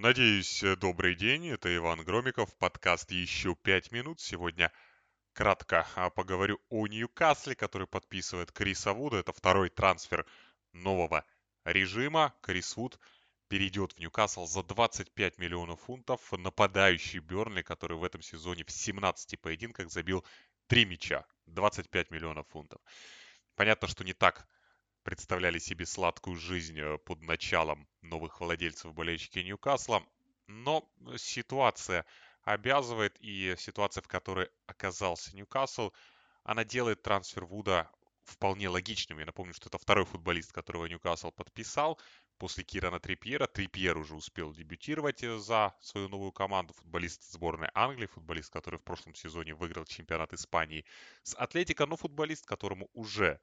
Надеюсь, э, добрый день. Это Иван Громиков, подкаст «Еще пять минут». Сегодня кратко а, поговорю о Ньюкасле, который подписывает Криса Вуда. Это второй трансфер нового режима. Крис Вуд перейдет в Ньюкасл за 25 миллионов фунтов. Нападающий Бернли, который в этом сезоне в 17 поединках забил 3 мяча. 25 миллионов фунтов. Понятно, что не так представляли себе сладкую жизнь э, под началом новых владельцев болельщики Ньюкасла. Но ситуация обязывает, и ситуация, в которой оказался Ньюкасл, она делает трансфер Вуда вполне логичным. Я напомню, что это второй футболист, которого Ньюкасл подписал после Кирана Трипьера. Трипьер уже успел дебютировать э, за свою новую команду. Футболист сборной Англии, футболист, который в прошлом сезоне выиграл чемпионат Испании с Атлетико, но футболист, которому уже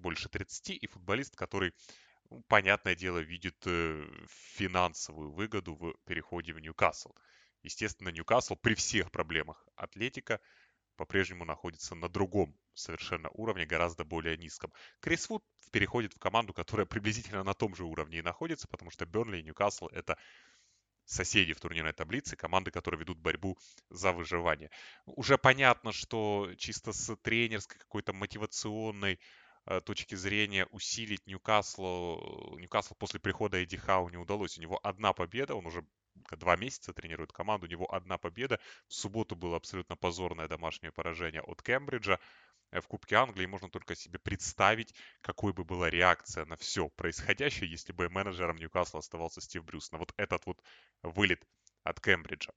больше 30, и футболист, который, ну, понятное дело, видит э, финансовую выгоду в переходе в Ньюкасл. Естественно, Ньюкасл при всех проблемах Атлетика по-прежнему находится на другом совершенно уровне, гораздо более низком. Крис Вуд переходит в команду, которая приблизительно на том же уровне и находится, потому что Бернли и Ньюкасл – это соседи в турнирной таблице, команды, которые ведут борьбу за выживание. Уже понятно, что чисто с тренерской какой-то мотивационной точки зрения усилить Ньюкаслу, Ньюкаслу после прихода Эдди Хау не удалось. У него одна победа, он уже два месяца тренирует команду, у него одна победа. В субботу было абсолютно позорное домашнее поражение от Кембриджа э, в Кубке Англии. Можно только себе представить, какой бы была реакция на все происходящее, если бы менеджером Ньюкасла оставался Стив Брюс. На вот этот вот вылет от Кембриджа.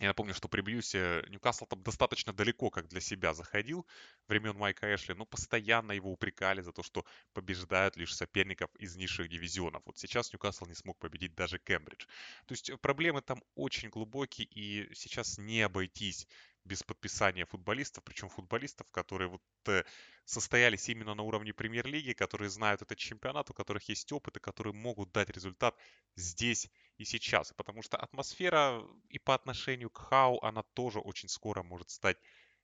Я напомню, что при Бьюсе Ньюкасл там достаточно далеко, как для себя заходил времен Майка Эшли, но постоянно его упрекали за то, что побеждают лишь соперников из низших дивизионов. Вот сейчас Ньюкасл не смог победить даже Кембридж. То есть проблемы там очень глубокие, и сейчас не обойтись без подписания футболистов, причем футболистов, которые вот э, состоялись именно на уровне премьер-лиги, которые знают этот чемпионат, у которых есть опыт и которые могут дать результат здесь и сейчас. Потому что атмосфера и по отношению к Хау, она тоже очень скоро может стать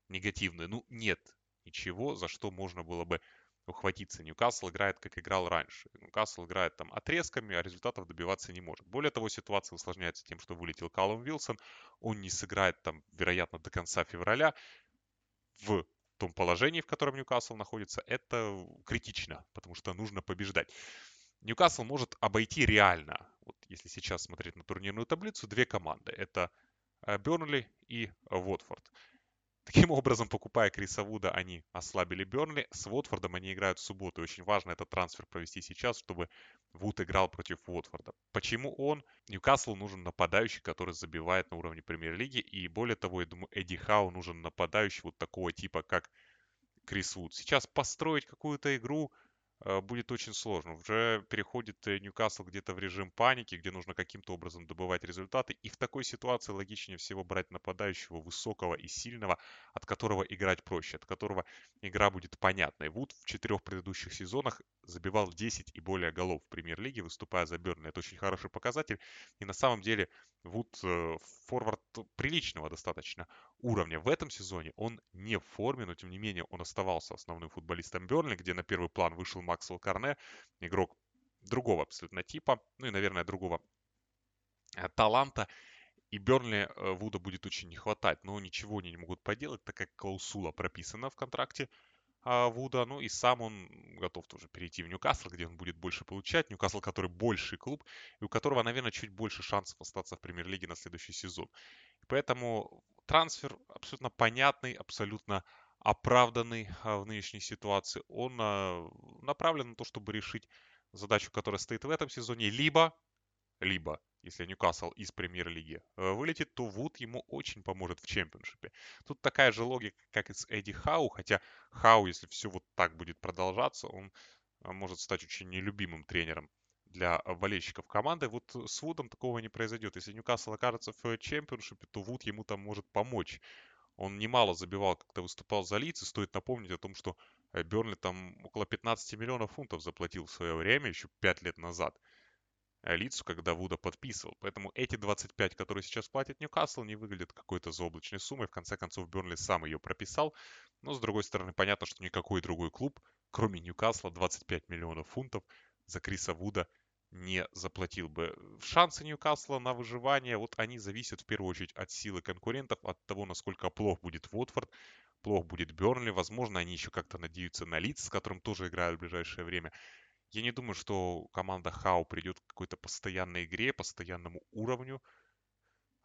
негативной. Ну, нет ничего, за что можно было бы ухватиться. Ньюкасл играет, как играл раньше. Ньюкасл играет там отрезками, а результатов добиваться не может. Более того, ситуация усложняется тем, что вылетел Калум Вилсон. Он не сыграет там, вероятно, до конца февраля. В том положении, в котором Ньюкасл находится, это критично, потому что нужно побеждать. Ньюкасл может обойти реально, если сейчас смотреть на турнирную таблицу, две команды. Это э, Бернли и Уотфорд. Таким образом, покупая Криса Вуда, они ослабили Бернли. С Уотфордом они играют в субботу. И очень важно этот трансфер провести сейчас, чтобы Вуд играл против Уотфорда. Почему он? Ньюкаслу нужен нападающий, который забивает на уровне премьер-лиги. И более того, я думаю, Эдди Хау нужен нападающий вот такого типа, как Крис Вуд. Сейчас построить какую-то игру – Э, будет очень сложно. Уже переходит э, Ньюкасл где-то в режим паники, где нужно каким-то образом добывать результаты. И в такой ситуации логичнее всего брать нападающего высокого и сильного, от которого играть проще, от которого игра будет понятной. Вуд в четырех предыдущих сезонах забивал 10 и более голов в премьер-лиге, выступая за Бернли. Это очень хороший показатель. И на самом деле Вуд э, форвард приличного достаточно уровня. В этом сезоне он не в форме, но тем не менее он оставался основным футболистом Бернли, где на первый план вышел Максвелл Карне, игрок другого абсолютно типа, ну и, наверное, другого э, таланта. И Бернли э, Вуда будет очень не хватать, но ничего они не могут поделать, так как клаусула прописана в контракте а, Вуда. Ну и сам он готов тоже перейти в Ньюкасл, где он будет больше получать. Ньюкасл, который больший клуб, и у которого, наверное, чуть больше шансов остаться в премьер-лиге на следующий сезон. Поэтому трансфер абсолютно понятный, абсолютно оправданный а, в нынешней ситуации. Он а, направлен на то, чтобы решить задачу, которая стоит в этом сезоне, либо, либо если Ньюкасл из премьер-лиги э, вылетит, то Вуд ему очень поможет в чемпионшипе. Тут такая же логика, как и с Эдди Хау, хотя Хау, если все вот так будет продолжаться, он э, может стать очень нелюбимым тренером для болельщиков команды. Вот с Вудом такого не произойдет. Если Ньюкасл окажется в чемпионшипе, то Вуд ему там может помочь. Он немало забивал, когда выступал за лиц, и стоит напомнить о том, что э, Бернли там около 15 миллионов фунтов заплатил в свое время, еще 5 лет назад. Э, лицу, когда Вуда подписывал. Поэтому эти 25, которые сейчас платит Ньюкасл, не выглядят какой-то заоблачной суммой. В конце концов, Бернли сам ее прописал. Но, с другой стороны, понятно, что никакой другой клуб, кроме Ньюкасла, 25 миллионов фунтов за Криса Вуда не заплатил бы. Шансы Ньюкасла на выживание, вот они зависят в первую очередь от силы конкурентов, от того, насколько плох будет Уотфорд, плох будет Бернли. Возможно, они еще как-то надеются на Лиц, с которым тоже играют в ближайшее время. Я не думаю, что команда Хау придет к какой-то постоянной игре, постоянному уровню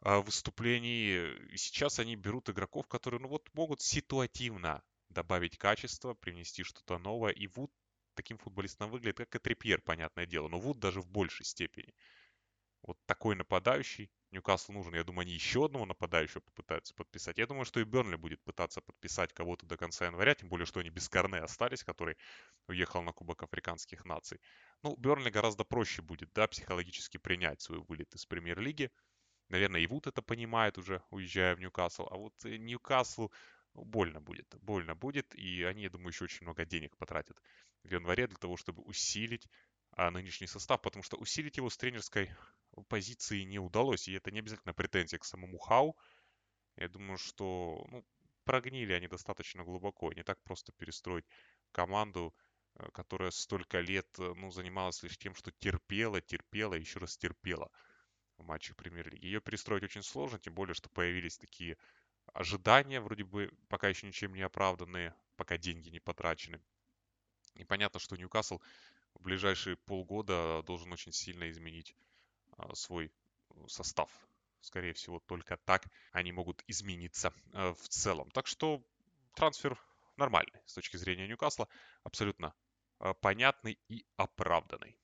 а, выступлений. Сейчас они берут игроков, которые, ну вот, могут ситуативно добавить качество, привнести что-то новое. И Вуд таким футболистом выглядит, как и Трипьер, понятное дело. Но Вуд даже в большей степени. Вот такой нападающий. Ньюкаслу нужен. Я думаю, они еще одного нападающего попытаются подписать. Я думаю, что и Бернли будет пытаться подписать кого-то до конца января. Тем более, что они без Корне остались, который уехал на Кубок Африканских наций. Ну, Бернли гораздо проще будет, да, психологически принять свой вылет из Премьер-лиги. Наверное, и Вуд это понимает уже, уезжая в Ньюкасл. А вот э, Ньюкаслу больно будет. Больно будет. И они, я думаю, еще очень много денег потратят в январе для того, чтобы усилить а, нынешний состав, потому что усилить его с тренерской позиции не удалось. И это не обязательно претензия к самому Хау. Я думаю, что ну, прогнили они достаточно глубоко. Не так просто перестроить команду, э, которая столько лет э, ну, занималась лишь тем, что терпела, терпела, еще раз терпела в матчах премьер-лиги. Ее перестроить очень сложно, тем более, что появились такие ожидания, вроде бы пока еще ничем не оправданные, пока деньги не потрачены. И понятно, что Ньюкасл в ближайшие полгода должен очень сильно изменить а, свой э, состав. Скорее всего, только так они могут измениться э, в целом. Так что трансфер нормальный с точки зрения Ньюкасла, абсолютно э, понятный и оправданный.